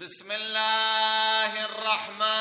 بسم الله الرحمن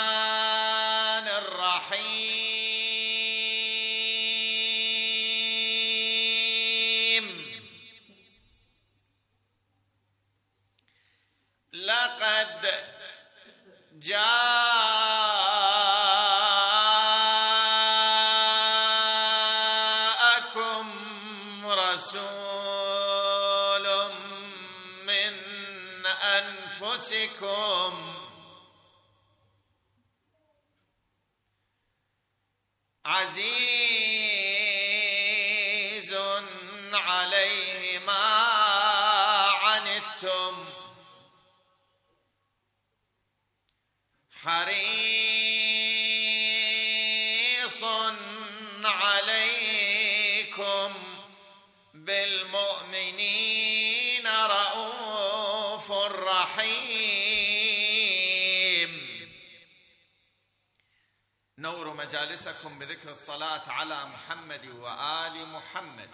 بذكر الصلاة على محمد وآل محمد.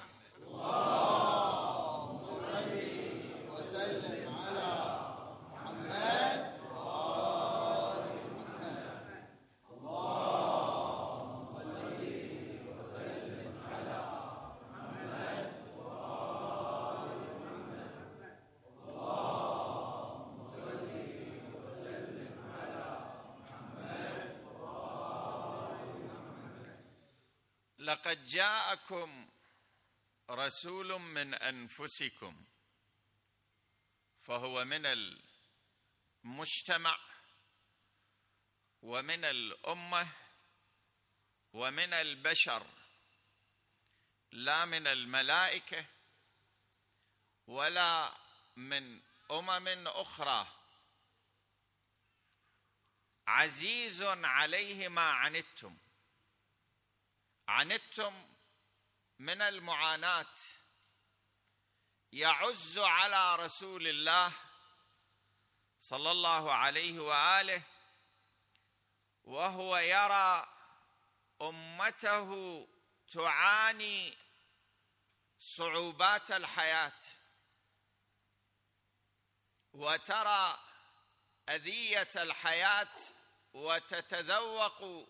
لقد جاءكم رسول من أنفسكم فهو من المجتمع ومن الأمة ومن البشر لا من الملائكة ولا من أمم أخرى. عزيز عليه ما عنتم. عنتم من المعاناة. يعز على رسول الله صلى الله عليه وآله وهو يرى أمته تعاني صعوبات الحياة وترى أذية الحياة وتتذوق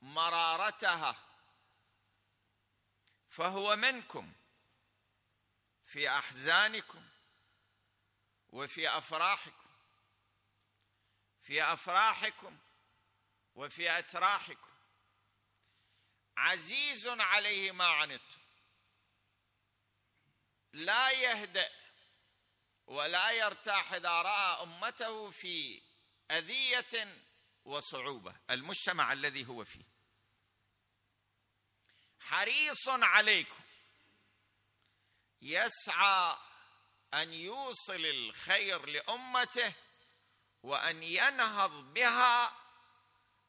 مرارتها. فهو منكم في أحزانكم وفي أفراحكم في أفراحكم وفي أتراحكم. عزيز عليه ما عنتم. لا يهدأ ولا يرتاح إذا رأى أمته في أذية وصعوبة المجتمع الذي هو فيه. حريص عليكم. يسعى أن يوصل الخير لأمته وأن ينهض بها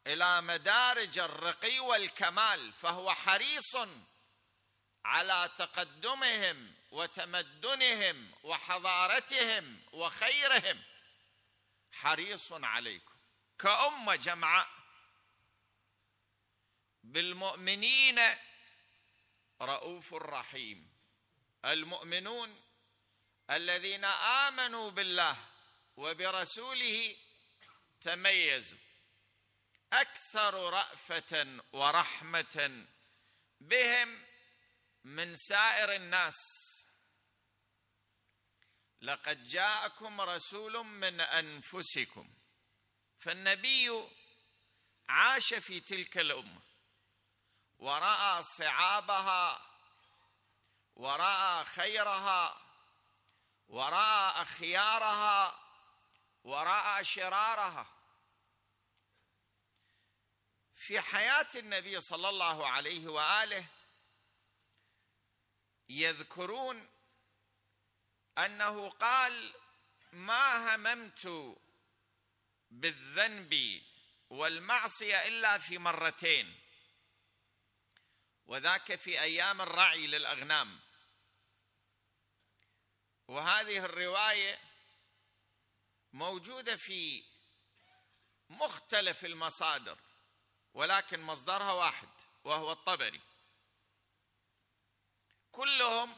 إلى مدارج الرقي والكمال فهو حريص على تقدمهم وتمدنهم وحضارتهم وخيرهم. حريص عليكم. كأمة جمعاء. بالمؤمنين رؤوف رحيم المؤمنون الذين آمنوا بالله وبرسوله تميزوا. أكثر رأفة ورحمة بهم من سائر الناس. لقد جاءكم رسول من أنفسكم فالنبي عاش في تلك الأمة. ورأى صعابها ورأى خيرها ورأى أخيارها ورأى شرارها. في حياة النبي صلى الله عليه وآله يذكرون أنه قال ما هممت بالذنب والمعصية إلا في مرتين. وذاك في أيام الرعي للأغنام. وهذه الرواية موجودة في مختلف المصادر ولكن مصدرها واحد وهو الطبري. كلهم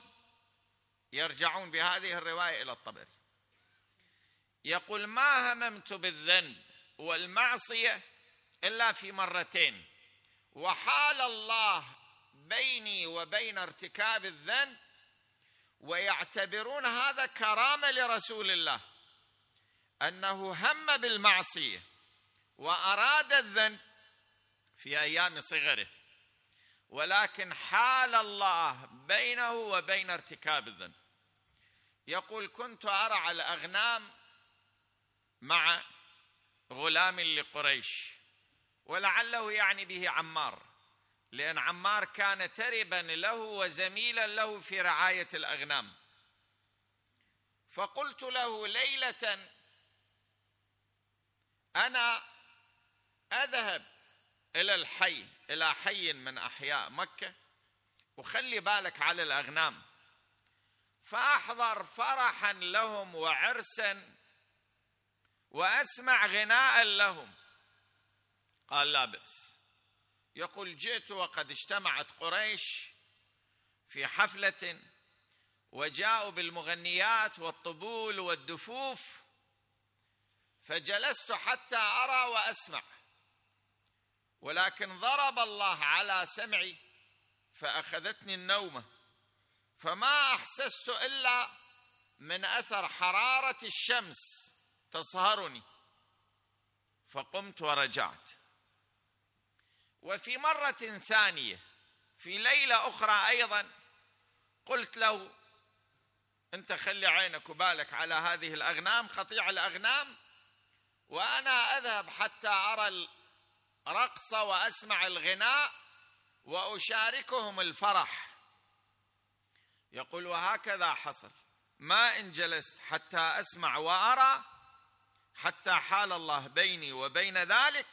يرجعون بهذه الرواية إلى الطبري. يقول ما هممت بالذنب والمعصية إلا في مرتين وحال الله بيني وبين ارتكاب الذنب ويعتبرون هذا كرامة لرسول الله. أنه هم بالمعصية وأراد الذنب في أيام صغره. ولكن حال الله بينه وبين ارتكاب الذنب. يقول كنت ارعى الأغنام مع غلام لقريش ولعله يعني به عمار. لأن عمار كان تربا له وزميلا له في رعاية الأغنام. فقلت له ليلة أنا أذهب إلى الحي إلى حي من أحياء مكة وخلي بالك على الأغنام. فأحضر فرحا لهم وعرسا وأسمع غناء لهم. قال لا بأس. يقول جئت وقد اجتمعت قريش في حفلة وجاءوا بالمغنيات والطبول والدفوف فجلست حتى أرى وأسمع ولكن ضرب الله على سمعي فأخذتني النومة فما أحسست إلا من أثر حرارة الشمس تصهرني فقمت ورجعت. وفي مرة ثانية في ليلة أخرى أيضا قلت له أنت خلي عينك وبالك على هذه الأغنام خطيع الأغنام وأنا أذهب حتى أرى الرقص وأسمع الغناء وأشاركهم الفرح. يقول وهكذا حصل. ما إن جلست حتى أسمع وأرى حتى حال الله بيني وبين ذلك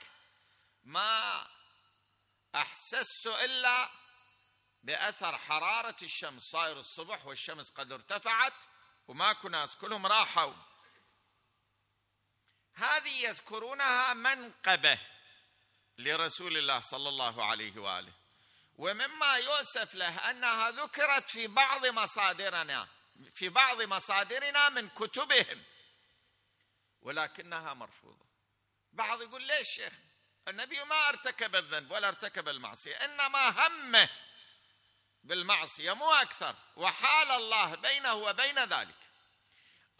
ما أحسست إلا بأثر حرارة الشمس. صاير الصبح والشمس قد ارتفعت وماكو ناس كلهم راحوا. هذه يذكرونها منقبة لرسول الله صلى الله عليه وآله. ومما يؤسف له أنها ذكرت في بعض مصادرنا في بعض مصادرنا من كتبهم ولكنها مرفوضة. بعض يقول ليش شيخ النبي ما ارتكب الذنب ولا ارتكب المعصية إنما همه بالمعصية مو أكثر وحال الله بينه وبين ذلك.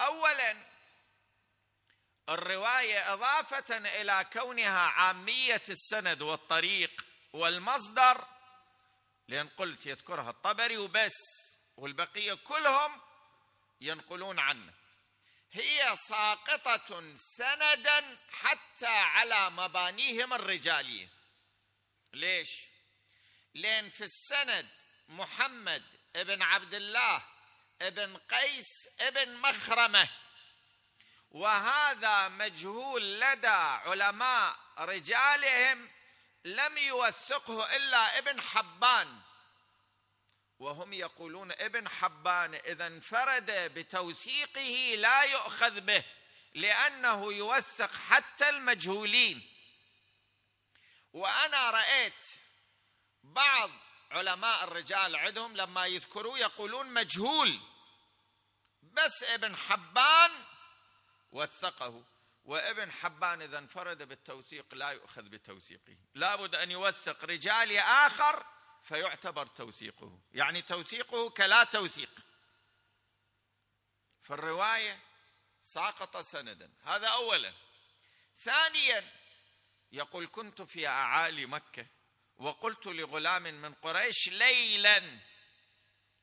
اولا الرواية إضافة إلى كونها عامية السند والطريق والمصدر لأن قلت يذكرها الطبري وبس والبقية كلهم ينقلون عنه. هي ساقطة سندا حتى على مبانيهم الرجاليه ليش؟ لأن في السند محمد ابن عبد الله ابن قيس ابن مخرمة. وهذا مجهول لدى علماء رجالهم لم يوثقه إلا ابن حبان. وهم يقولون ابن حبان إذا انفرد بتوثيقه لا يؤخذ به لأنه يوثق حتى المجهولين. وأنا رأيت بعض علماء الرجال عندهم لما يذكروا يقولون مجهول بس ابن حبان وثقه. وابن حبان إذا انفرد بالتوثيق لا يؤخذ بتوثيقه. لابد أن يوثق رجال آخر فيعتبر توثيقه. يعني توثيقه كلا توثيق. فالروايه ساقط سندا. هذا اولا. ثانيا يقول كنت في أعالي مكة وقلت لغلام من قريش ليلا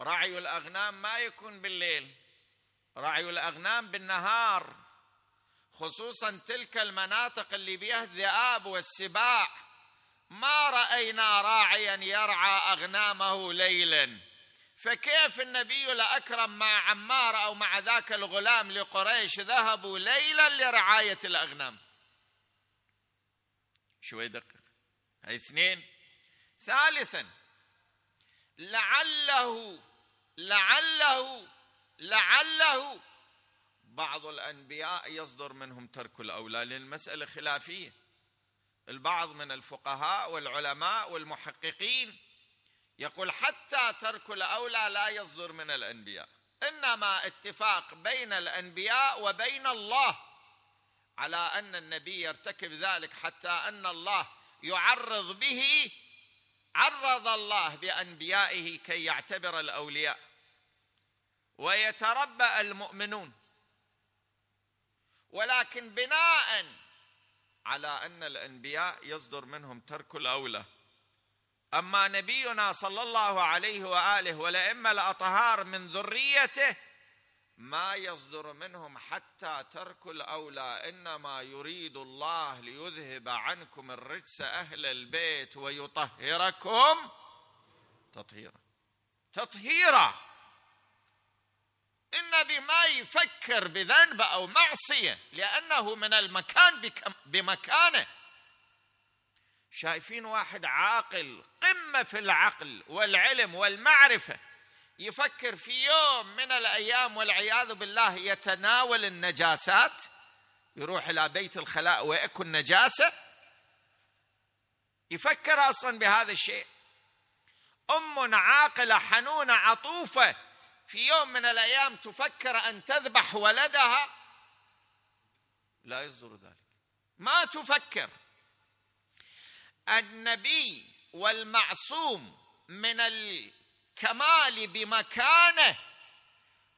رعي الأغنام ما يكون بالليل رعي الأغنام بالنهار خصوصا تلك المناطق اللي بها الذئاب والسباع. ما رأينا راعيا يرعى أغنامه ليلا. فكيف النبي الاكرم مع عمار أو مع ذاك الغلام لقريش ذهبوا ليلا لرعاية الأغنام؟ شوي دقق هاي اثنين. ثالثا لعله لعله لعله بعض الأنبياء يصدر منهم ترك الأولى لأن المساله خلافية. البعض من الفقهاء والعلماء والمحققين يقول حتى ترك الأولى لا يصدر من الأنبياء إنما اتفاق بين الأنبياء وبين الله على أن النبي يرتكب ذلك حتى أن الله يعرض به عرض الله بأنبيائه كي يعتبر الأولياء. ويتربأ المؤمنون. ولكن بناء على أن الأنبياء يصدر منهم ترك الأولى. أما نبينا صلى الله عليه وآله والائمه الأطهار من ذريته ما يصدر منهم حتى ترك الأولى إنما يريد الله ليذهب عنكم الرجس أهل البيت ويطهركم تطهيرا. تطهيرا. النبي ما يفكر بذنب أو معصية لأنه من المكان بمكانه. شايفين واحد عاقل قمة في العقل والعلم والمعرفة. يفكر في يوم من الأيام والعياذ بالله يتناول النجاسات. يروح إلى بيت الخلاء ويكن نجاسة. يفكر أصلا بهذا الشيء. أم عاقلة حنونة عطوفة. في يوم من الأيام تفكر أن تذبح ولدها؟ لا يصدر ذلك. ما تفكر. النبي والمعصوم من الكمال بمكانه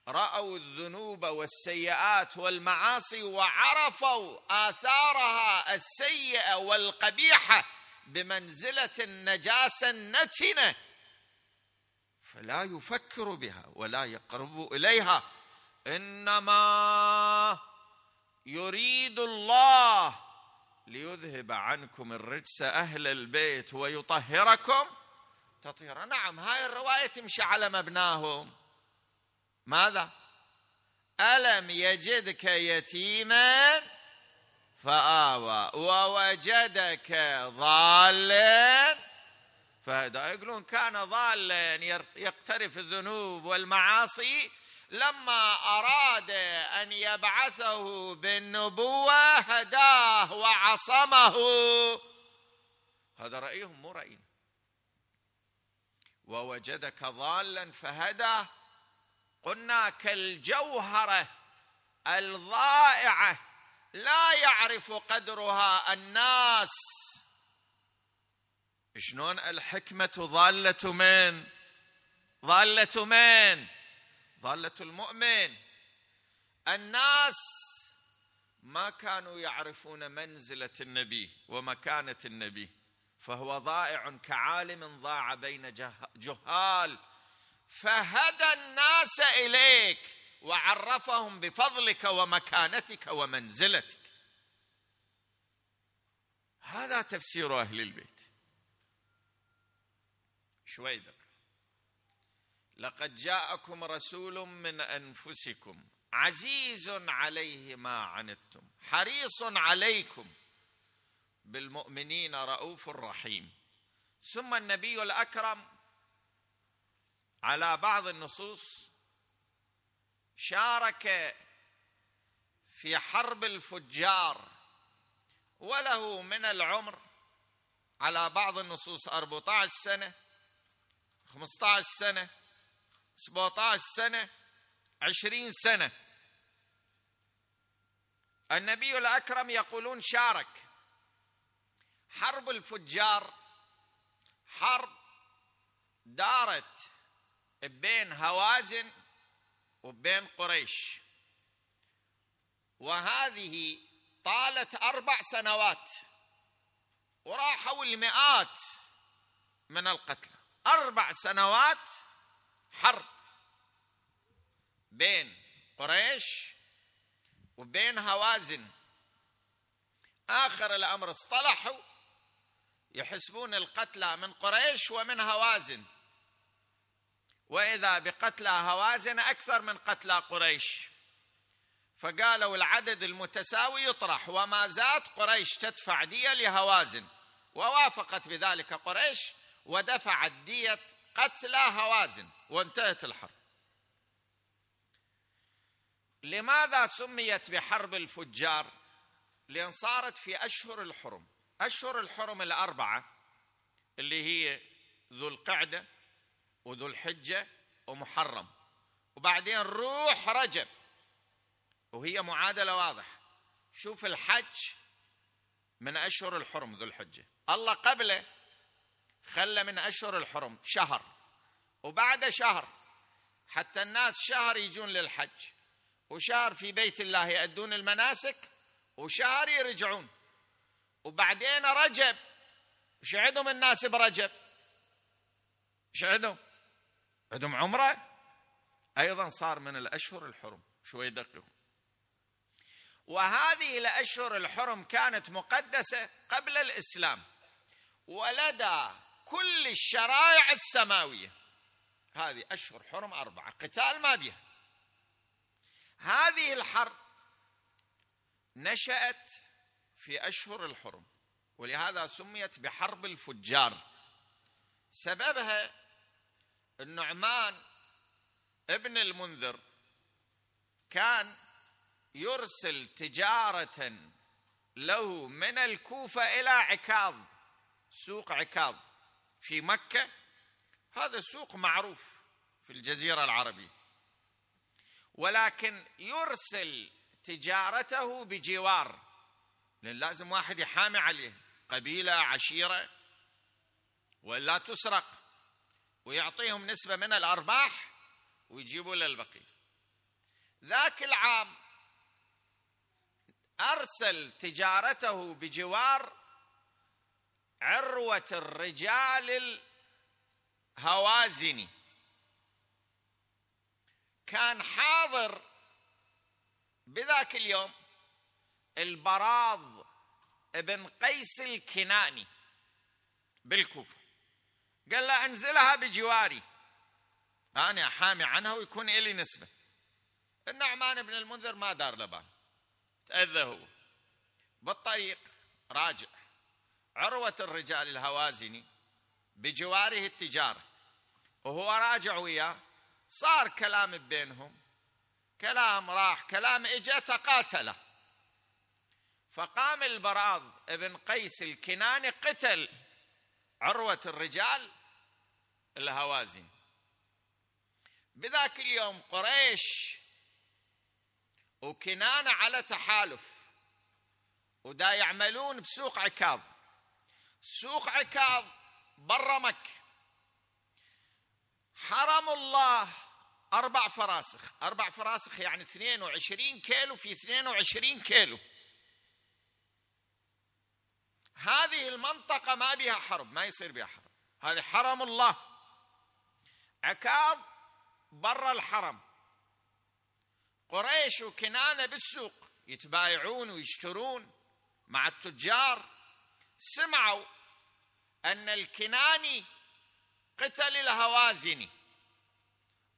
رأوا الذنوب والسيئات والمعاصي وعرفوا آثارها السيئة والقبيحة بمنزلة النجاسة النتنة. فلا يفكر بها ولا يقرب إليها. إنما يريد الله ليذهب عنكم الرجس أهل البيت ويطهركم. تطهيرا نعم هاي الرواية تمشي على مبناهم. ماذا؟ ألم يجدك يتيما فآوى ووجدك ضالا فهدى يقولون كان ضالا يقترف الذنوب والمعاصي لما أراد أن يبعثه بالنبوة هداه وعصمه. هذا رأيهم مو رأينا. ووجدك ضالا فهدى. قلنا كالجوهرة الضائعة لا يعرف قدرها الناس. شلون الحكمة ضالة من؟ ضالة من؟ ضالة المؤمن. الناس ما كانوا يعرفون منزلة النبي ومكانة النبي فهو ضائع كعالم ضاع بين جهال. فهدى الناس إليك وعرفهم بفضلك ومكانتك ومنزلتك. هذا تفسير أهل البيت. شويدر لقد جاءكم رسول من أنفسكم عزيز عليه ما عنتم حريص عليكم بالمؤمنين رؤوف رحيم. ثم النبي الأكرم على بعض النصوص شارك في حرب الفجار وله من العمر على بعض النصوص 14 سنة 15 سنة 17 سنة 20 سنة. النبي الأكرم يقولون شارك. حرب الفجار حرب دارت بين هوازن وبين قريش. وهذه طالت أربع سنوات وراحوا المئات من القتلى. أربع سنوات حرب بين قريش وبين هوازن. آخر الأمر اصطلحوا يحسبون القتلى من قريش ومن هوازن. وإذا بقتلى هوازن أكثر من قتلى قريش. فقالوا العدد المتساوي يطرح وما زاد قريش تدفع دية لهوازن. ووافقت بذلك قريش ودفعت دية قتلى هوازن وانتهت الحرب. لماذا سميت بحرب الفجار؟ لأن صارت في أشهر الحرم. أشهر الحرم الأربعة اللي هي ذو القعدة وذو الحجة ومحرم. وبعدين روح رجب وهي معادلة واضحة. شوف الحج من أشهر الحرم ذو الحجة. الله قبله خلى من أشهر الحرم شهر. وبعد شهر حتى الناس شهر يجون للحج. وشهر في بيت الله يأدون المناسك وشهر يرجعون. وبعدين رجب وش عندهم الناس برجب؟ إيش عندهم؟ عندهم عمرة؟ أيضا صار من الأشهر الحرم شوي دققوا وهذه الأشهر الحرم كانت مقدسة قبل الإسلام. ولدى كل الشرائع السماوية. هذه أشهر حرم أربعة قتال ما بها هذه الحرب نشأت في أشهر الحرم ولهذا سميت بحرب الفجار. سببها النعمان ابن المنذر كان يرسل تجارة له من الكوفة إلى عكاظ سوق عكاظ. في مكة هذا سوق معروف في الجزيرة العربية. ولكن يرسل تجارته بجوار لأن لازم واحد يحامي عليه قبيلة عشيرة ولا تسرق. ويعطيهم نسبة من الأرباح ويجيبوا للبقية. ذاك العام أرسل تجارته بجوار عروة الرجال الهوازني. كان حاضر بذاك اليوم البراض ابن قيس الكناني بالكوفة. قال له انزلها بجواري. أنا أحامي عنها ويكون لي نسبة. النعمان بن المنذر ما دار لبان تأذى هو. بالطريق راجع. عروة الرجال الهوازني بجواره التجارة وهو راجع وياه صار كلام بينهم كلام راح كلام اجى تقاتله فقام البراض ابن قيس الكناني قتل عروة الرجال الهوازن. بذاك اليوم قريش وكنانة على تحالف ودا يعملون بسوق عكاظ. سوق عكاظ برا مكة. حرم الله أربع فراسخ. أربع فراسخ يعني 22 كيلو في 22 كيلو. هذه المنطقة ما بها حرب ما يصير بها حرب هذه حرم الله. عكاظ برا الحرم. قريش وكنانة بالسوق يتبايعون ويشترون مع التجار. سمعوا أن الكناني قتل الهوازني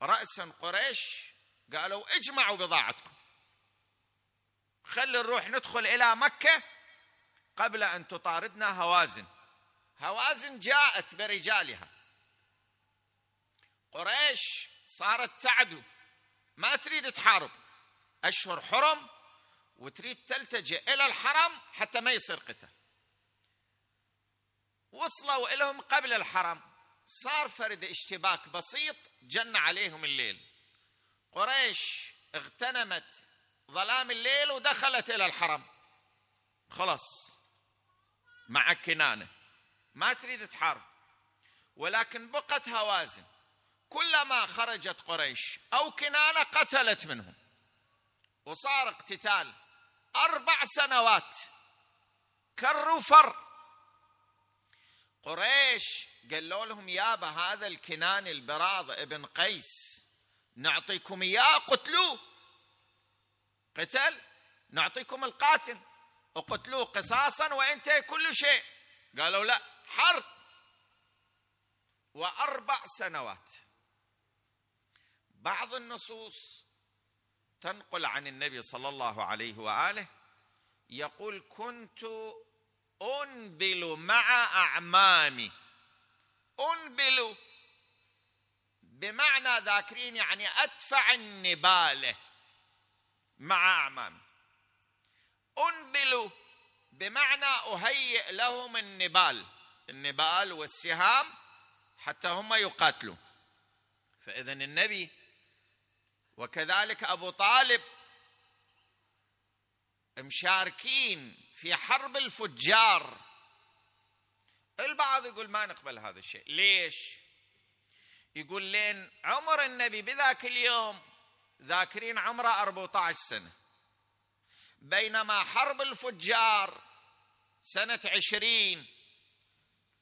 رأسا قريش قالوا اجمعوا بضاعتكم. خلي نروح ندخل إلى مكة قبل أن تطاردنا هوازن. هوازن جاءت برجالها. قريش صارت تعدو. ما تريد تحارب. أشهر حرم وتريد تلتجئ إلى الحرم حتى ما يصير قتال وصلوا لهم قبل الحرم. صار فرد اشتباك بسيط جن عليهم الليل. قريش اغتنمت ظلام الليل ودخلت إلى الحرم. خلاص مع كنانة. ما تريد تحارب. ولكن بقت هوازن. كلما خرجت قريش أو كنانة قتلت منهم. وصار اقتتال أربع سنوات. كر وفر قريش قالوا لهم يابا هذا الكنان البراض ابن قيس نعطيكم إياه قتلوه. قتل؟ نعطيكم القاتل. اقتلوه قصاصا وانتهي كل شيء. قالوا لا حرب. وأربع سنوات. بعض النصوص تنقل عن النبي صلى الله عليه وآله يقول كنت أنبل مع أعمامي. أنبل بمعنى ذاكرين يعني أدفع النباله مع أعمامي. أنبل بمعنى أهيئ لهم النبال. النبال والسهام حتى هم يقاتلوا فاذا النبي وكذلك أبو طالب مشاركين في حرب الفجار. البعض يقول ما نقبل هذا الشيء. ليش؟ يقول لين عمر النبي بذاك اليوم ذاكرين عمره 14 سنة. بينما حرب الفجار سنة عشرين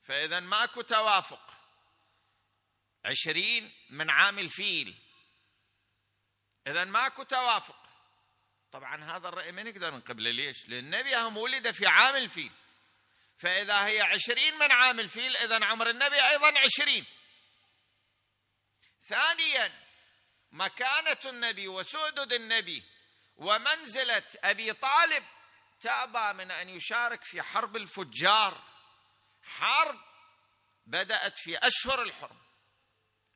فإذا ماكو توافق. عشرين من عام الفيل. إذا ماكو توافق. طبعا هذا الرأي ما نقدر نقبله ليش؟ لأن النبي هم ولد في عام الفيل فإذا هي عشرين من عام الفيل إذا عمر النبي أيضا عشرين. ثانيا مكانة النبي وسؤدد النبي ومنزلة أبي طالب تأبى من أن يشارك في حرب الفجار. حرب بدأت في أشهر الحرم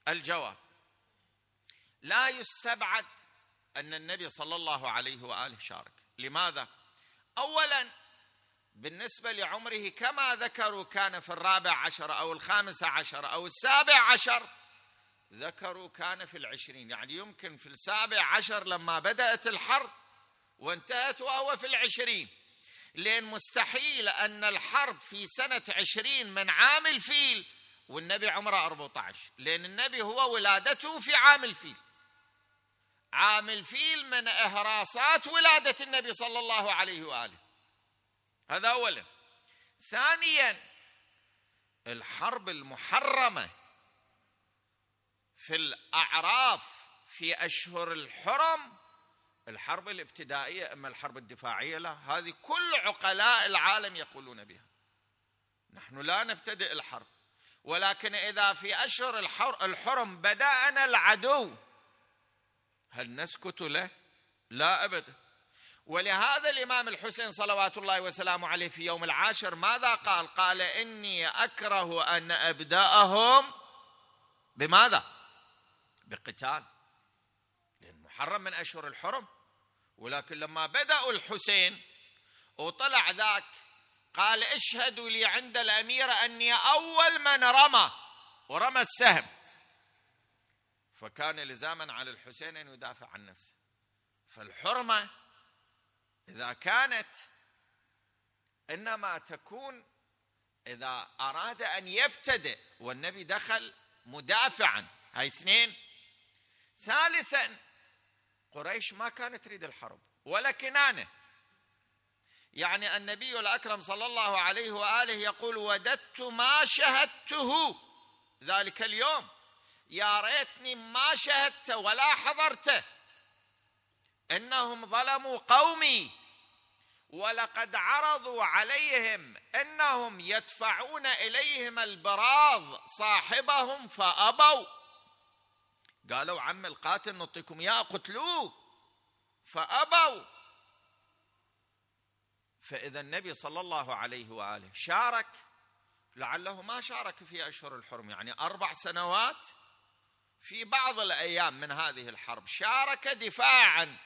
الجواب لا يستبعد أن النبي صلى الله عليه وآله شارك. لماذا؟ أولا بالنسبة لعمره كما ذكروا كان في الرابع عشر أو الخامس عشر أو السابع عشر ذكروا كان في العشرين. يعني يمكن في السابع عشر لما بدأت الحرب وانتهت وهو في العشرين. لأن مستحيل أن الحرب في سنة عشرين من عام الفيل والنبي عمره 14 لأن النبي هو ولادته في عام الفيل. عام الفيل من إهراسات ولادة النبي صلى الله عليه وآله. هذا أولا. ثانيا الحرب المحرمة في الأعراف في أشهر الحرم الحرب الابتدائية أما الحرب الدفاعية لا هذه كل عقلاء العالم يقولون بها. نحن لا نبتدئ الحرب ولكن إذا في أشهر الحرم بدأنا العدو هل نسكت له؟ لا أبدا ولهذا الإمام الحسين صلوات الله وسلامه عليه في يوم العاشر ماذا قال؟ قال إني أكره أن أبدأهم بماذا؟ بقتال لأن محرم من أشهر الحرم ولكن لما بدأوا الحسين وطلع ذاك قال اشهدوا لي عند الأمير أني أول من رمى ورمى السهم فكان لزاما على الحسين أن يدافع عن نفسه. فالحرمة إذا كانت إنما تكون إذا أراد أن يبتدئ والنبي دخل مدافعا. هاي اثنين. ثالثا قريش ما كانت تريد الحرب ولا كنانه يعني النبي الأكرم صلى الله عليه وآله يقول وددت ما شهدته. ذلك اليوم. يا ريتني ما شهدت ولا حضرته إنهم ظلموا قومي ولقد عرضوا عليهم إنهم يدفعون إليهم البراض صاحبهم فأبوا. قالوا عم القاتل نعطيكم اياه قتلوه. فأبوا. فإذا النبي صلى الله عليه وآله شارك لعله ما شارك في أشهر الحرم يعني أربع سنوات في بعض الأيام من هذه الحرب شارك دفاعا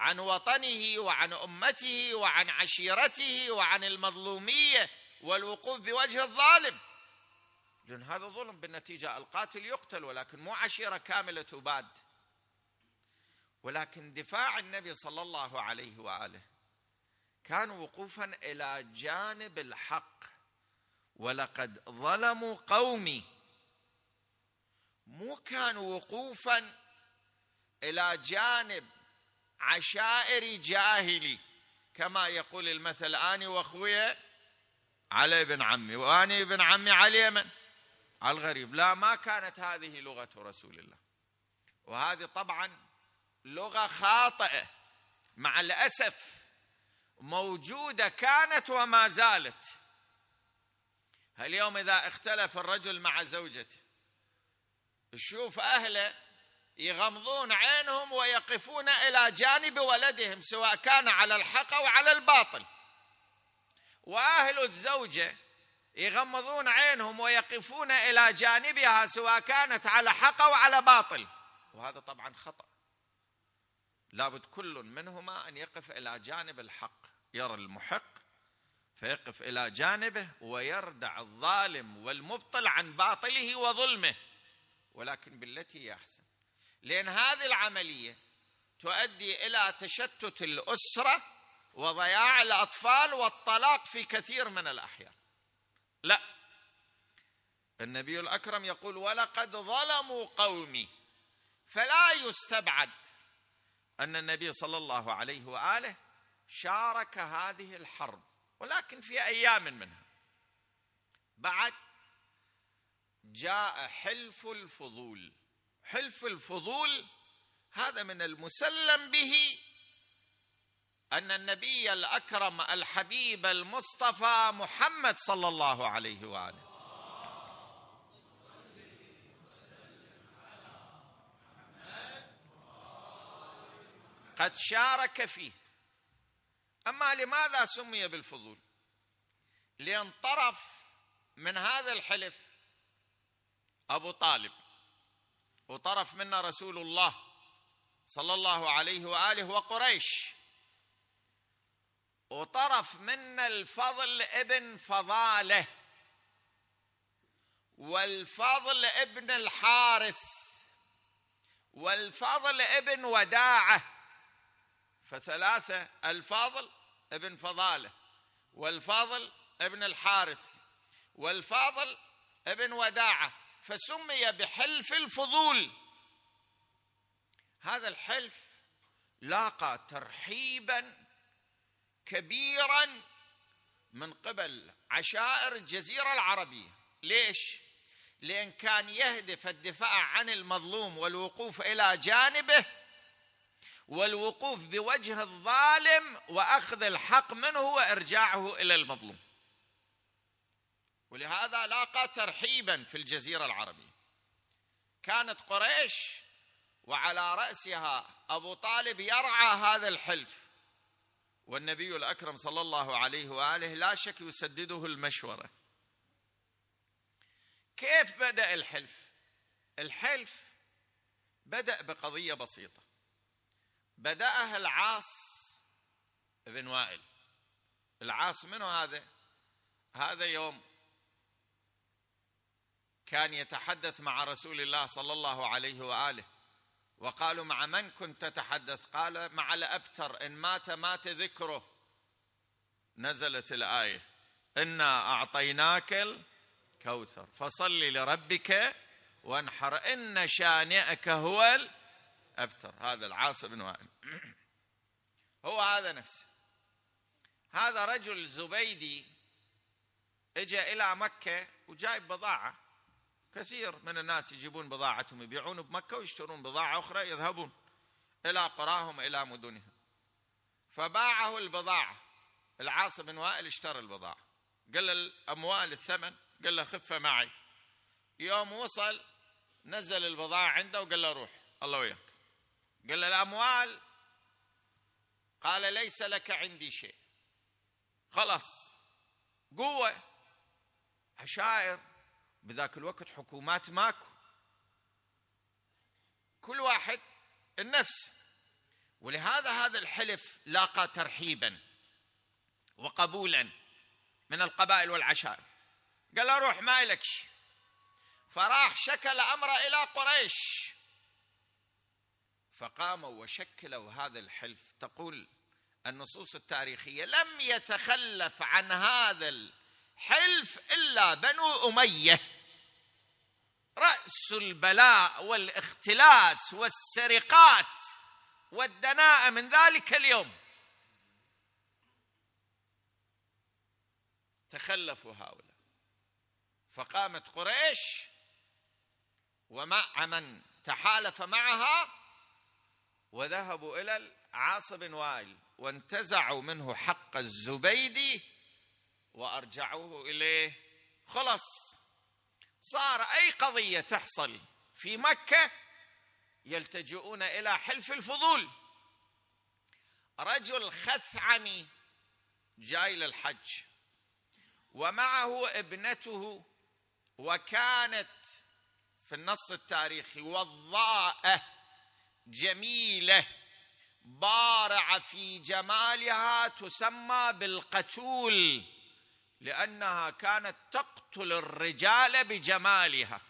عن وطنه وعن أمته وعن عشيرته وعن المظلومية والوقوف بوجه الظالم. لأن هذا ظلم بالنتيجة القاتل يقتل ولكن مو عشيرة كاملة تباد. ولكن دفاع النبي صلى الله عليه وآله كان وقوفا إلى جانب الحق. ولقد ظلموا قومي مو كان وقوفا إلى جانب عشائر جاهلي كما يقول المثل آني واخويا علي بن عمي وآني بن عمي على اليمن على الغريب. لا ما كانت هذه لغة رسول الله. وهذه طبعا لغة خاطئة. مع الأسف موجودة كانت وما زالت. اليوم إذا اختلف الرجل مع زوجته شوف أهله يغمضون عينهم ويقفون إلى جانب ولدهم سواء كان على الحق أو على الباطل. وأهل الزوجة يغمضون عينهم ويقفون إلى جانبها سواء كانت على حق أو على باطل. وهذا طبعا خطأ. لابد كل منهما أن يقف إلى جانب الحق. يرى المحق فيقف إلى جانبه ويردع الظالم والمبطل عن باطله وظلمه. ولكن بالتي هي أحسن. لأن هذه العملية تؤدي إلى تشتت الأسرة وضياع الأطفال والطلاق في كثير من الأحيان. لا. النبي الأكرم يقول ولقد ظلموا قومي فلا يستبعد أن النبي صلى الله عليه وآله شارك هذه الحرب ولكن في أيام منها. بعد جاء حلف الفضول. حلف الفضول هذا من المسلم به أن النبي الأكرم الحبيب المصطفى محمد صلى الله عليه وآله. قد شارك فيه. أما لماذا سمي بالفضول؟ لأن طرف من هذا الحلف. أبو طالب وطرف منا رسول الله صلى الله عليه وآله وقريش. وطرف منا الفضل ابن فضاله والفضل ابن الحارث والفضل ابن وداعة. فثلاثة الفضل ابن فضاله والفضل ابن الحارث والفاضل ابن وداعة. فسمي بحلف الفضول. هذا الحلف لاقى ترحيبا كبيرا من قبل عشائر الجزيرة العربية. ليش؟ لأن كان يهدف الدفاع عن المظلوم والوقوف إلى جانبه والوقوف بوجه الظالم وأخذ الحق منه وإرجاعه إلى المظلوم. ولهذا لاقى ترحيبا في الجزيرة العربية. كانت قريش وعلى رأسها أبو طالب يرعى هذا الحلف والنبي الأكرم صلى الله عليه وآله لا شك يسدده المشورة. كيف بدأ الحلف؟ الحلف بدأ بقضية بسيطة. بدأها العاص بن وائل. العاص منه هذا؟ هذا يوم كان يتحدث مع رسول الله صلى الله عليه وآله. وقالوا مع من كنت تتحدث؟ قال مع الأبتر إن مات مات ذكره. نزلت الآية انا أعطيناك الكوثر فصل لربك وانحر إن شانئك هو الأبتر. هذا العاص بن وائل. هو هذا نفسه. هذا رجل زبيدي اجى إلى مكة وجايب بضاعة. كثير من الناس يجيبون بضاعتهم يبيعون بمكة ويشترون بضاعة أخرى يذهبون إلى قراهم إلى مدنهم. فباعه البضاعة. العاص بن وائل اشترى البضاعة. قال الأموال الثمن قال له خفة معي. يوم وصل نزل البضاعة عنده وقال له روح الله وياك. قال الأموال؟ قال ليس لك عندي شيء. خلاص. قوة. عشائر. بذاك الوقت حكومات ماكو. كل واحد النفس. ولهذا هذا الحلف لاقى ترحيبا وقبولا من القبائل والعشائر. قال له روح ما لك شيء. فراح شكل امره إلى قريش. فقاموا وشكلوا هذا الحلف. تقول النصوص التاريخية لم يتخلف عن هذا الحلف إلا بنو أمية. رأس البلاء والاختلاس والسرقات والدناءه من ذلك اليوم. تخلفوا هؤلاء. فقامت قريش ومع من تحالف معها وذهبوا إلى العاص بن وائل وانتزعوا منه حق الزبيدي وأرجعوه إليه. خلص صار أي قضية تحصل في مكة يلتجئون إلى حلف الفضول. رجل خثعمي جاي للحج ومعه ابنته وكانت في النص التاريخي وضاءة جميلة بارعة في جمالها تسمى بالقتول. لأنها كانت تقتل الرجال بجمالها.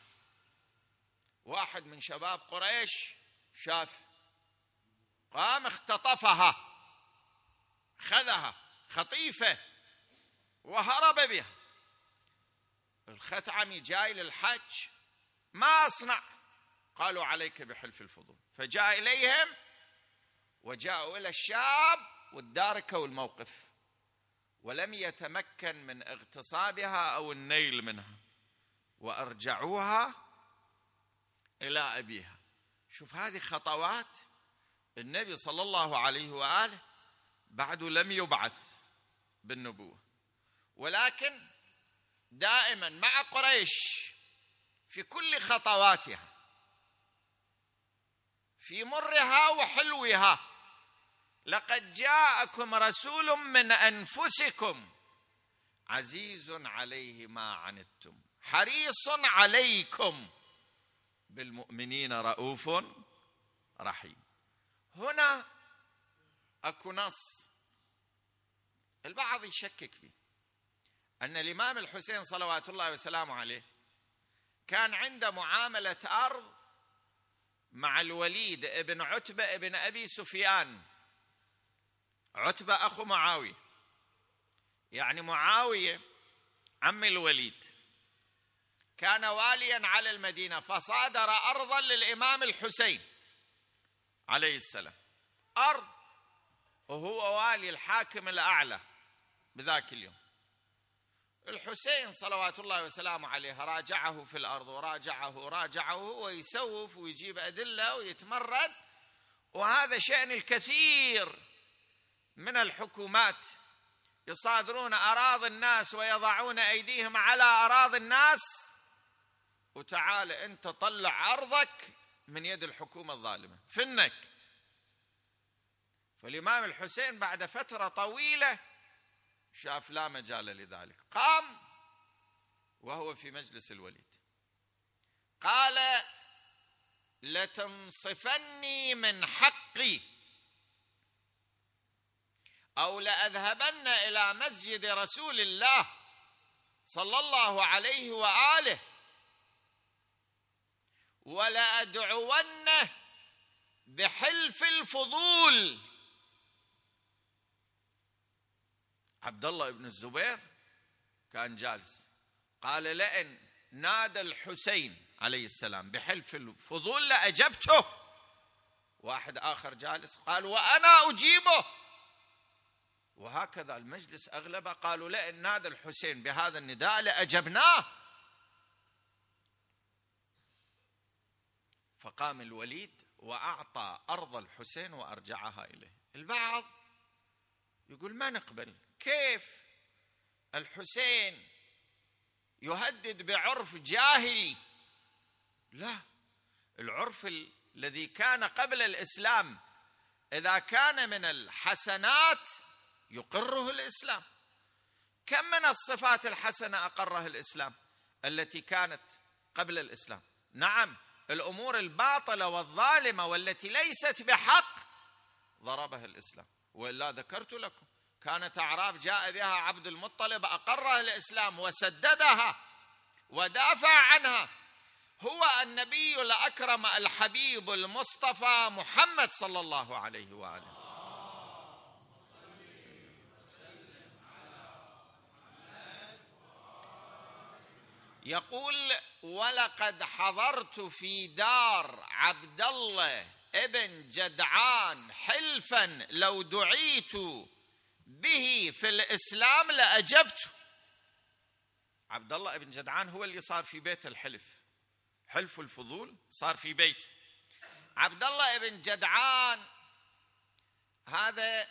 واحد من شباب قريش شاف قام اختطفها خذها خطيفة وهرب بها. الخثعمي جاي للحج ما أصنع. قالوا عليك بحلف الفضول. فجاء إليهم وجاءوا إلى الشاب واداركوا الموقف. ولم يتمكن من اغتصابها أو النيل منها وأرجعوها إلى أبيها. شوف هذه خطوات النبي صلى الله عليه وآله بعد لم يبعث بالنبوة. ولكن دائما مع قريش في كل خطواتها في مرها وحلوها لقد جاءكم رسول من أنفسكم عزيز عليه ما عنتم حريص عليكم بالمؤمنين رؤوف رحيم. هنا أكو نص البعض يشكك فيه أن الإمام الحسين صلوات الله وسلامه عليه كان عنده معاملة أرض مع الوليد ابن عتبة ابن أبي سفيان. عتبة أخو معاوية. يعني معاوية عم الوليد. كان واليا على المدينة فصادر ارضا للإمام الحسين عليه السلام. أرض وهو والي الحاكم الأعلى بذاك اليوم. الحسين صلوات الله وسلامه عليه راجعه في الأرض وراجعه وراجعه ويسوف ويجيب أدلة ويتمرد. وهذا شأن الكثير. من الحكومات يصادرون أراضي الناس ويضعون أيديهم على أراضي الناس. وتعال أنت طلع ارضك من يد الحكومة الظالمة. فنك. فالإمام الحسين بعد فترة طويلة شاف لا مجال لذلك. قام وهو في مجلس الوليد. قال لتنصفني من حقي أو لأذهبن إلى مسجد رسول الله صلى الله عليه وآله ولادعونه بحلف الفضول. عبد الله بن الزبير كان جالس قال لئن نادى الحسين عليه السلام بحلف الفضول لأجبته. واحد آخر جالس قال وأنا أجيبه. وهكذا المجلس أغلبه قالوا لئن نادى الحسين بهذا النداء لأجبناه. فقام الوليد وأعطى أرض الحسين وأرجعها إليه. البعض يقول ما نقبل كيف الحسين يهدد بعرف جاهلي؟ لا العرف الذي كان قبل الإسلام إذا كان من الحسنات يقره الإسلام. كم من الصفات الحسنة أقرها الإسلام التي كانت قبل الإسلام؟ نعم الأمور الباطلة والظالمة والتي ليست بحق ضربها الإسلام. وإلا ذكرت لكم كانت اعراف جاء بها عبد المطلب أقرها الإسلام وسددها ودافع عنها. هو النبي الأكرم الحبيب المصطفى محمد صلى الله عليه وآله. يقول ولقد حضرت في دار عبد الله ابن جدعان حلفا لو دعيت به في الإسلام لاجبته عبد الله بن جدعان هو اللي صار في بيت الحلف. حلف الفضول صار في بيته عبد الله بن جدعان هذا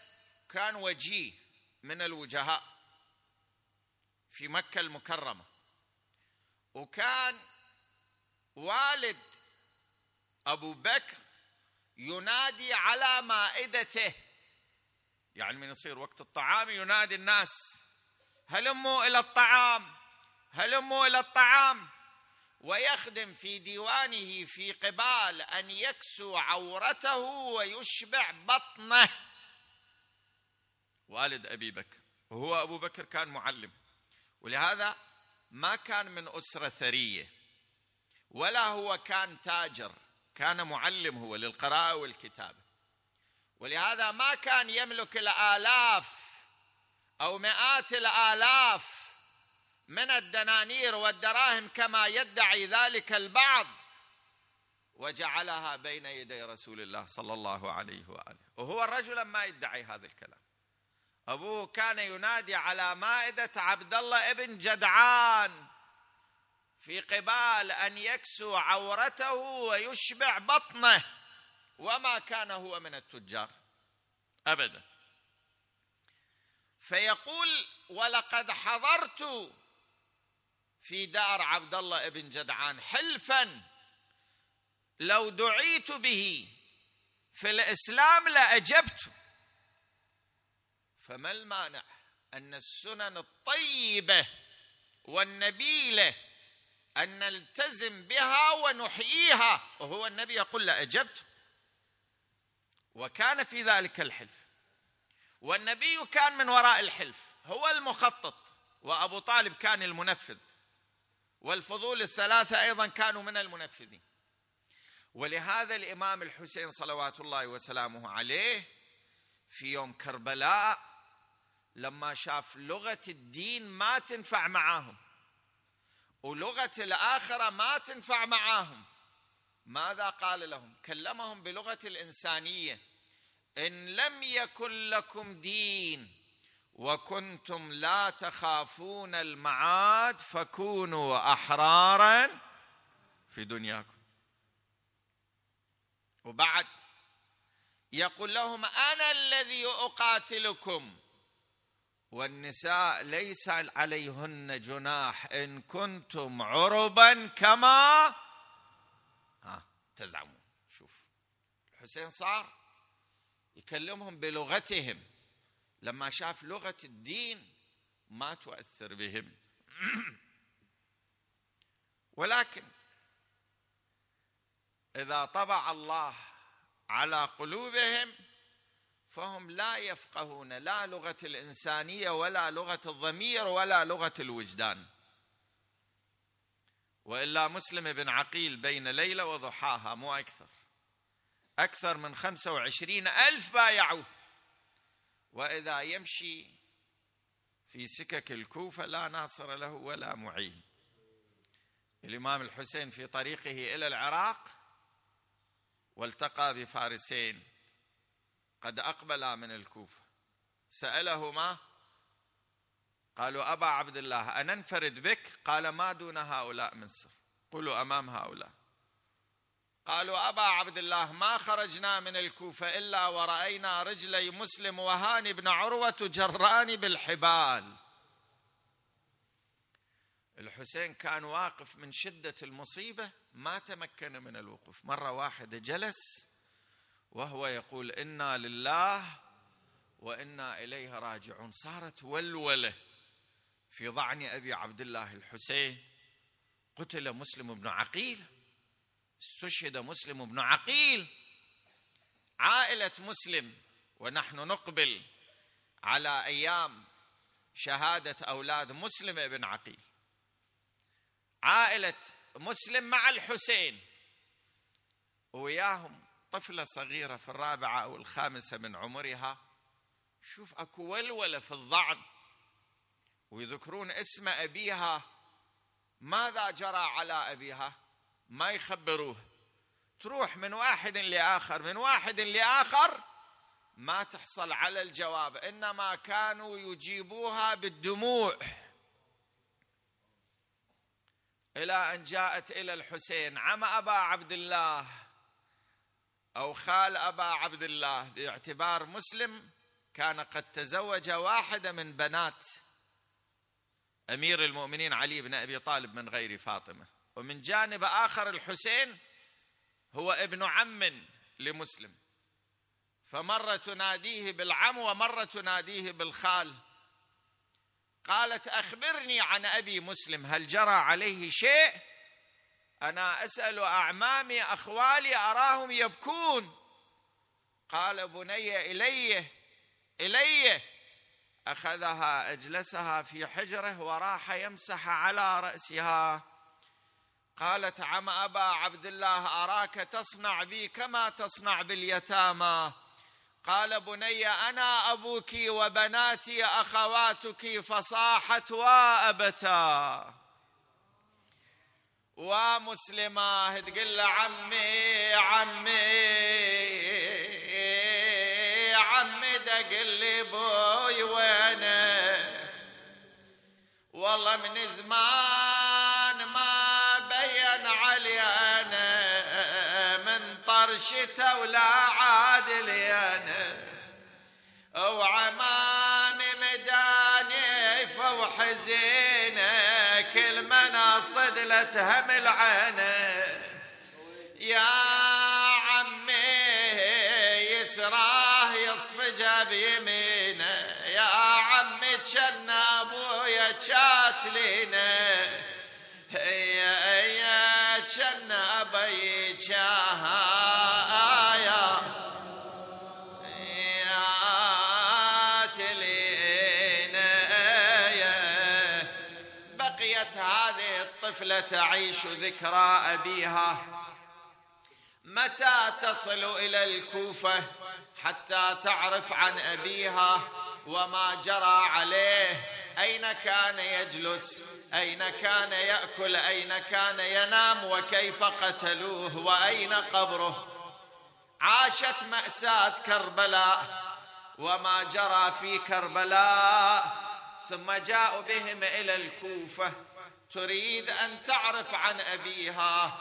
كان وجيه من الوجهاء في مكة المكرمة. وكان والد أبو بكر ينادي على مائدته. يعني من يصير وقت الطعام ينادي الناس هلموا إلى الطعام؟ هلموا إلى الطعام؟ ويخدم في ديوانه في قبال أن يكسو عورته ويشبع بطنه. والد أبي بكر وهو أبو بكر كان معلم. ولهذا ما كان من أسرة ثرية ولا هو كان تاجر كان معلم هو للقراءة والكتابة. ولهذا ما كان يملك الآلاف أو مئات الآلاف من الدنانير والدراهم كما يدعي ذلك البعض وجعلها بين يدي رسول الله صلى الله عليه وآله. وهو رجلا ما يدعي هذا الكلام. أبوه كان ينادي على مائدة عبد الله ابن جدعان في قبال أن يكسو عورته ويشبع بطنه. وما كان هو من التجار. ابدا. فيقول ولقد حضرت في دار عبد الله بن جدعان حلفا لو دعيت به في الإسلام لأجبت فما المانع أن السنن الطيبة والنبيلة أن نلتزم بها ونحييها؟ وهو النبي يقول لاجبت وكان في ذلك الحلف. والنبي كان من وراء الحلف. هو المخطط وأبو طالب كان المنفذ. والفضول الثلاثة أيضا كانوا من المنفذين. ولهذا الإمام الحسين صلوات الله وسلامه عليه في يوم كربلاء لما شاف لغة الدين ما تنفع معاهم ولغة الآخرة ما تنفع معاهم ماذا قال لهم؟ كلمهم بلغة الإنسانية إن لم يكن لكم دين وكنتم لا تخافون المعاد فكونوا أحرارا في دنياكم. وبعد يقول لهم أنا الذي أقاتلكم والنساء ليس عليهن جناح إن كنتم عربا كما ها تزعمون شوف الحسين صار يكلمهم بلغتهم. لما شاف لغة الدين ما تؤثر بهم. ولكن إذا طبع الله على قلوبهم فهم لا يفقهون لا لغة الإنسانية ولا لغة الضمير ولا لغة الوجدان. وإلا مسلم بن عقيل بين ليلة وضحاها مو أكثر. أكثر من خمسة وعشرين ألف بايعوه. وإذا يمشي في سكك الكوفة لا ناصر له ولا معين. الإمام الحسين في طريقه إلى العراق والتقى بفارسين. قد أقبلا من الكوفة. سألهما قالوا أبا عبد الله أننفرد بك؟ قال ما دون هؤلاء من سر قولوا أمام هؤلاء. قالوا أبا عبد الله ما خرجنا من الكوفة إلا ورأينا رجلي مسلم وهاني بن عروة تجران بالحبال. الحسين كان واقف من شدة المصيبة ما تمكن من الوقوف. مرة واحدة جلس وهو يقول إنا لله وإنا إليه راجعون. صارت ولولة في ضعن أبي عبد الله الحسين. قتل مسلم بن عقيل. استشهد مسلم بن عقيل. عائلة مسلم. ونحن نقبل على أيام شهادة أولاد مسلم بن عقيل. عائلة مسلم مع الحسين. وياهم طفلة صغيرة في الرابعة أو الخامسة من عمرها شوف أكو ولولة في الضعن ويذكرون اسم أبيها. ماذا جرى على أبيها؟ ما يخبروه. تروح من واحد لآخر من واحد لآخر ما تحصل على الجواب إنما كانوا يجيبوها بالدموع. إلى أن جاءت إلى الحسين عم أبا عبد الله. أو خال أبا عبد الله باعتبار مسلم كان قد تزوج واحدة من بنات أمير المؤمنين علي بن أبي طالب من غير فاطمة. ومن جانب آخر الحسين هو ابن عم لمسلم. فمره تناديه بالعم ومره تناديه بالخال. قالت أخبرني عن أبي مسلم هل جرى عليه شيء؟ أنا أسأل أعمامي أخوالي أراهم يبكون. قال بني إلي إلي. أخذها أجلسها في حجره وراح يمسح على رأسها. قالت عم أبا عبد الله أراك تصنع بي كما تصنع باليتامى. قال بني أنا أبوك وبناتي اخواتك فصاحت وأبتا. ومسلمة تقول له عمي عمي عمي دق لي بوي وينه؟ والله من زمان ما بين علي أنا من طرشته ولا عاد لي أنا وعمامي مداني فوحزينه كل هم العينه يا عمي يسراه يصفجه بيمينه يا عمي جن أبويا كاتلينه يا يا جن أبي الطفلة تعيش ذكرى أبيها. متى تصل إلى الكوفة حتى تعرف عن أبيها وما جرى عليه؟ أين كان يجلس؟ أين كان يأكل؟ أين كان ينام؟ وكيف قتلوه؟ وأين قبره؟ عاشت مأساة كربلاء وما جرى في كربلاء ثم جاءوا بهم إلى الكوفة. تريد أن تعرف عن أبيها.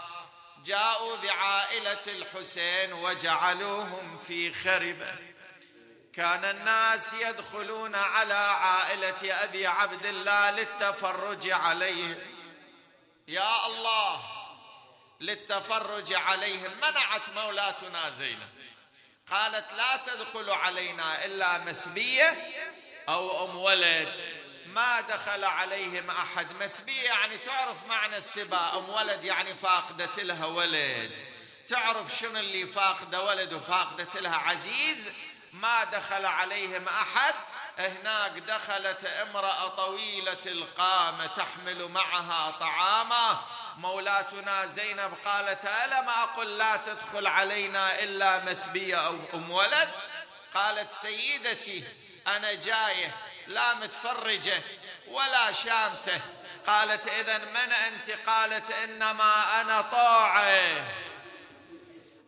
جاءوا بعائلة الحسين وجعلوهم في خربه كان الناس يدخلون على عائلة أبي عبد الله للتفرج عليهم يا الله للتفرج عليهم منعت مولاتنا زينب. قالت لا تدخل علينا إلا مسبية أو أم ولد. ما دخل عليهم أحد. مسبية يعني تعرف معنى السبا. أم ولد يعني فاقدت لها ولد. تعرف شنو اللي فاقدة ولد وفاقدت لها عزيز؟ ما دخل عليهم أحد. هناك دخلت امرأة طويلة القامة تحمل معها طعاما. مولاتنا زينب قالت ألم أقل لا تدخل علينا إلا مسبية أو أم ولد؟ قالت سيدتي أنا جاية. لا متفرجة ولا شامتة. قالت إذا من أنت؟ قالت إنما أنا طاعة.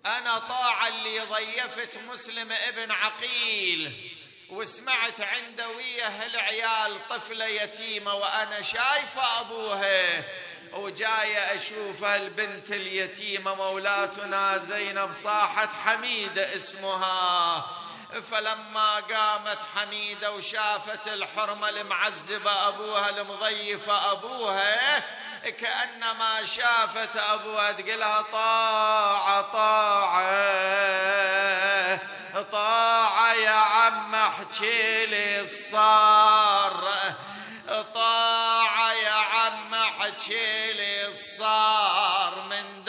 أنا طاعة اللي ضيفت مسلم ابن عقيل وسمعت عنده ويا العيال طفلة يتيمة وأنا شايفة أبوها. وجاية أشوف البنت اليتيمة مولاتنا زينب صاحت حميدة اسمها. فلما قامت حميدة وشافت الحرمة المعذبة أبوها المضيفة أبوها كأنما شافت أبوها تقلها طاعة طاعة طاعة يا عم احكي لي الصار. طاعة يا عم احكي لي الصار من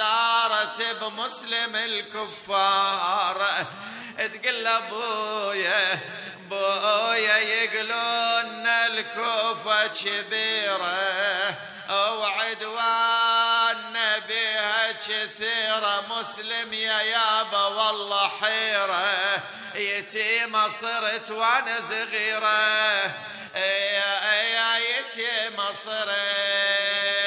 دارت بمسلم الكفار. تقول له ابويا بويا يقولون الكوفة كبيرة. وعدوان بها كثيرة. مسلم يا يابا والله حيرة. يتيمة صرت وأنا صغيرة. يا يتيمة صرت.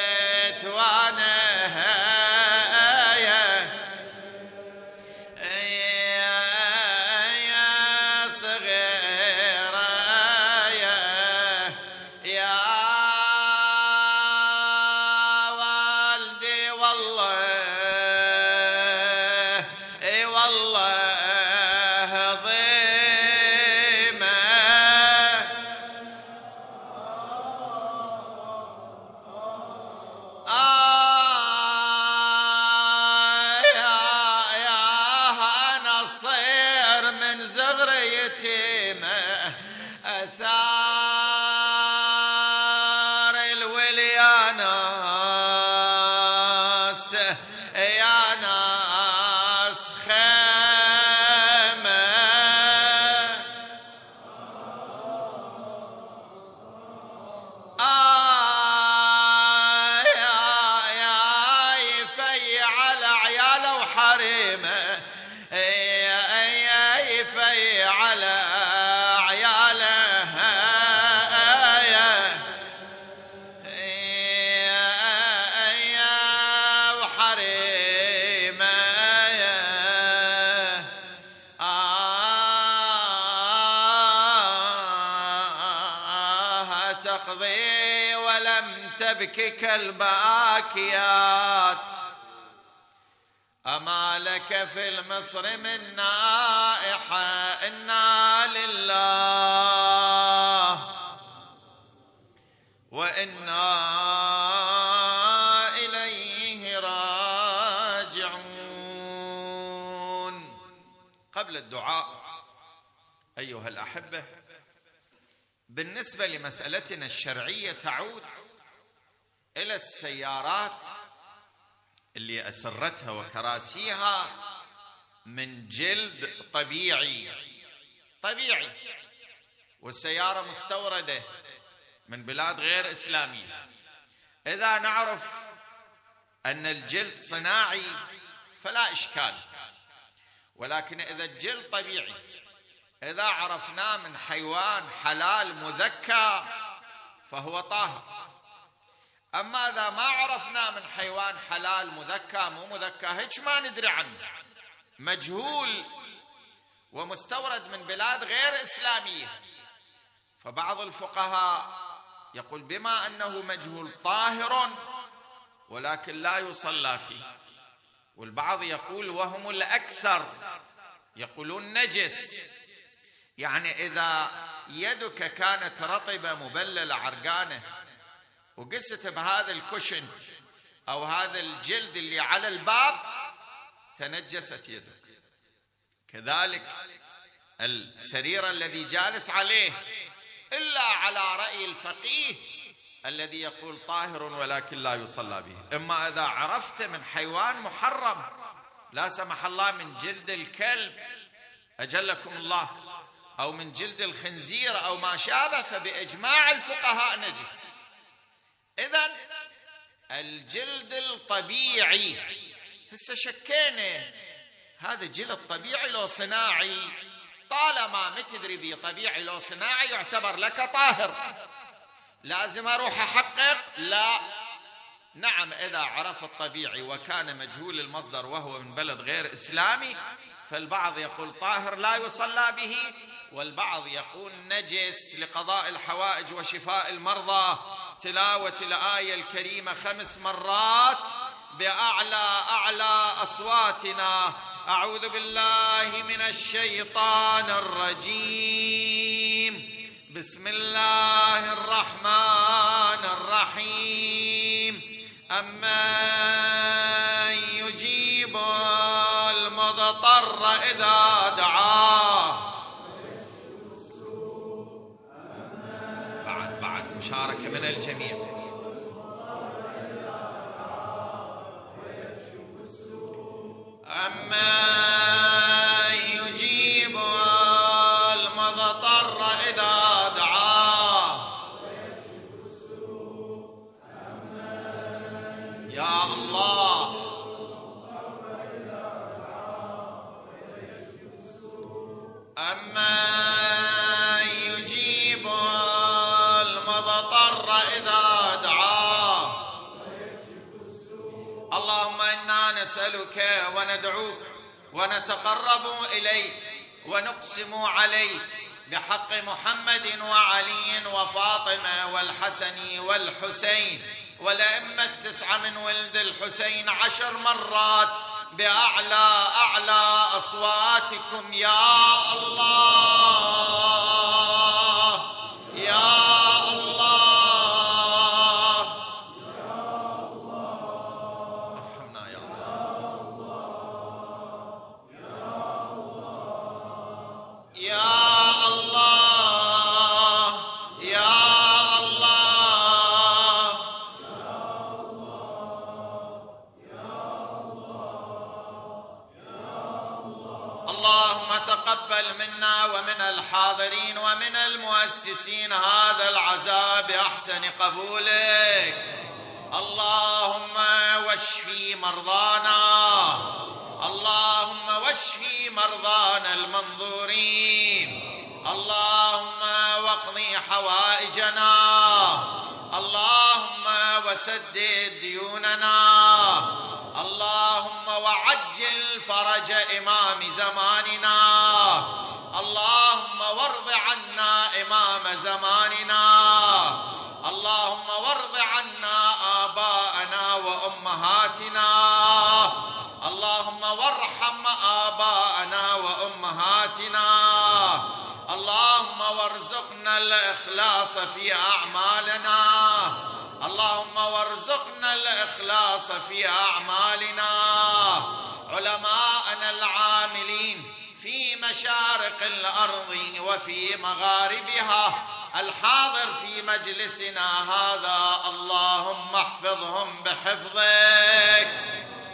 ولم تبكك الباكيات أما لك في المصر من نائحة إنا لله. وإنا إليه راجعون. قبل الدعاء أيها الأحبة بالنسبة لمسألتنا الشرعية تعود إلى السيارات اللي أسرتها وكراسيها من جلد طبيعي. طبيعي. والسيارة مستوردة من بلاد غير إسلامية. إذا نعرف أن الجلد صناعي فلا إشكال. ولكن إذا الجلد طبيعي إذا عرفناه من حيوان حلال مذكى فهو طاهر. أما إذا ما عرفنا من حيوان حلال مذكى مو مذكى؟ هيك ما ندري عنه. مجهول ومستورد من بلاد غير إسلامية. فبعض الفقهاء يقول بما أنه مجهول طاهر ولكن لا يصلى فيه. والبعض يقول وهم الأكثر يقولون نجس. يعني إذا يدك كانت رطبة مبللة عرقانة وقست بهذا الكشن أو هذا الجلد اللي على الباب تنجست يدك. كذلك السرير الذي جالس عليه إلا على رأي الفقيه الذي يقول طاهر ولكن لا يصلى به. إما إذا عرفت من حيوان محرم لا سمح الله من جلد الكلب أجلكم الله أو من جلد الخنزير أو ما شابه فبإجماع الفقهاء نجس. اذا الجلد الطبيعي هسه شكينا هذا جلد طبيعي لو صناعي طالما ما تدري بيه طبيعي لو صناعي يعتبر لك طاهر. لازم أروح أحقق؟ لا. نعم إذا عرف الطبيعي وكان مجهول المصدر وهو من بلد غير إسلامي فالبعض يقول طاهر لا يصلى به والبعض يقول نجس لقضاء الحوائج وشفاء المرضى. تلاوة الآية الكريمة خمس مرات بأعلى أعلى أصواتنا. أعوذ بالله من الشيطان الرجيم. ونتقرب إليك ونقسم عليك بحق محمد وعلي وفاطمة والحسن والحسين والأئمة التسعة من ولد الحسين عشر مرات بأعلى أعلى أصواتكم يا الله. اللهم تقبل منا ومن الحاضرين ومن المؤسسين هذا العزاء باحسن قبولك. اللهم واشفي مرضانا. اللهم واشفي مرضانا المنظورين. اللهم واقضي حوائجنا. اللهم وسدد ديوننا. اللهم وعجل فرج إمام زماننا. اللهم وارض عنا إمام زماننا. اللهم وارض عنا آباءنا وأمهاتنا. اللهم وارحم آباءنا وأمهاتنا. اللهم وارزقنا الإخلاص في أعمالنا. اللهم وارزقنا الإخلاص في أعمالنا. علماءنا العاملين في مشارق الأرض وفي مغاربها. الحاضر في مجلسنا هذا اللهم احفظهم بحفظك.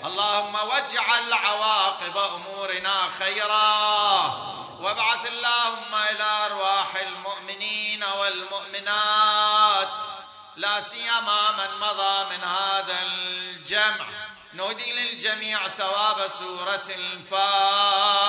اللهم واجعل عواقب أمورنا خيرا. وابعث اللهم إلى أرواح المؤمنين والمؤمنات. لا سيما من مضى من هذا الجمع. نودي للجميع ثواب سورة الفاتحة.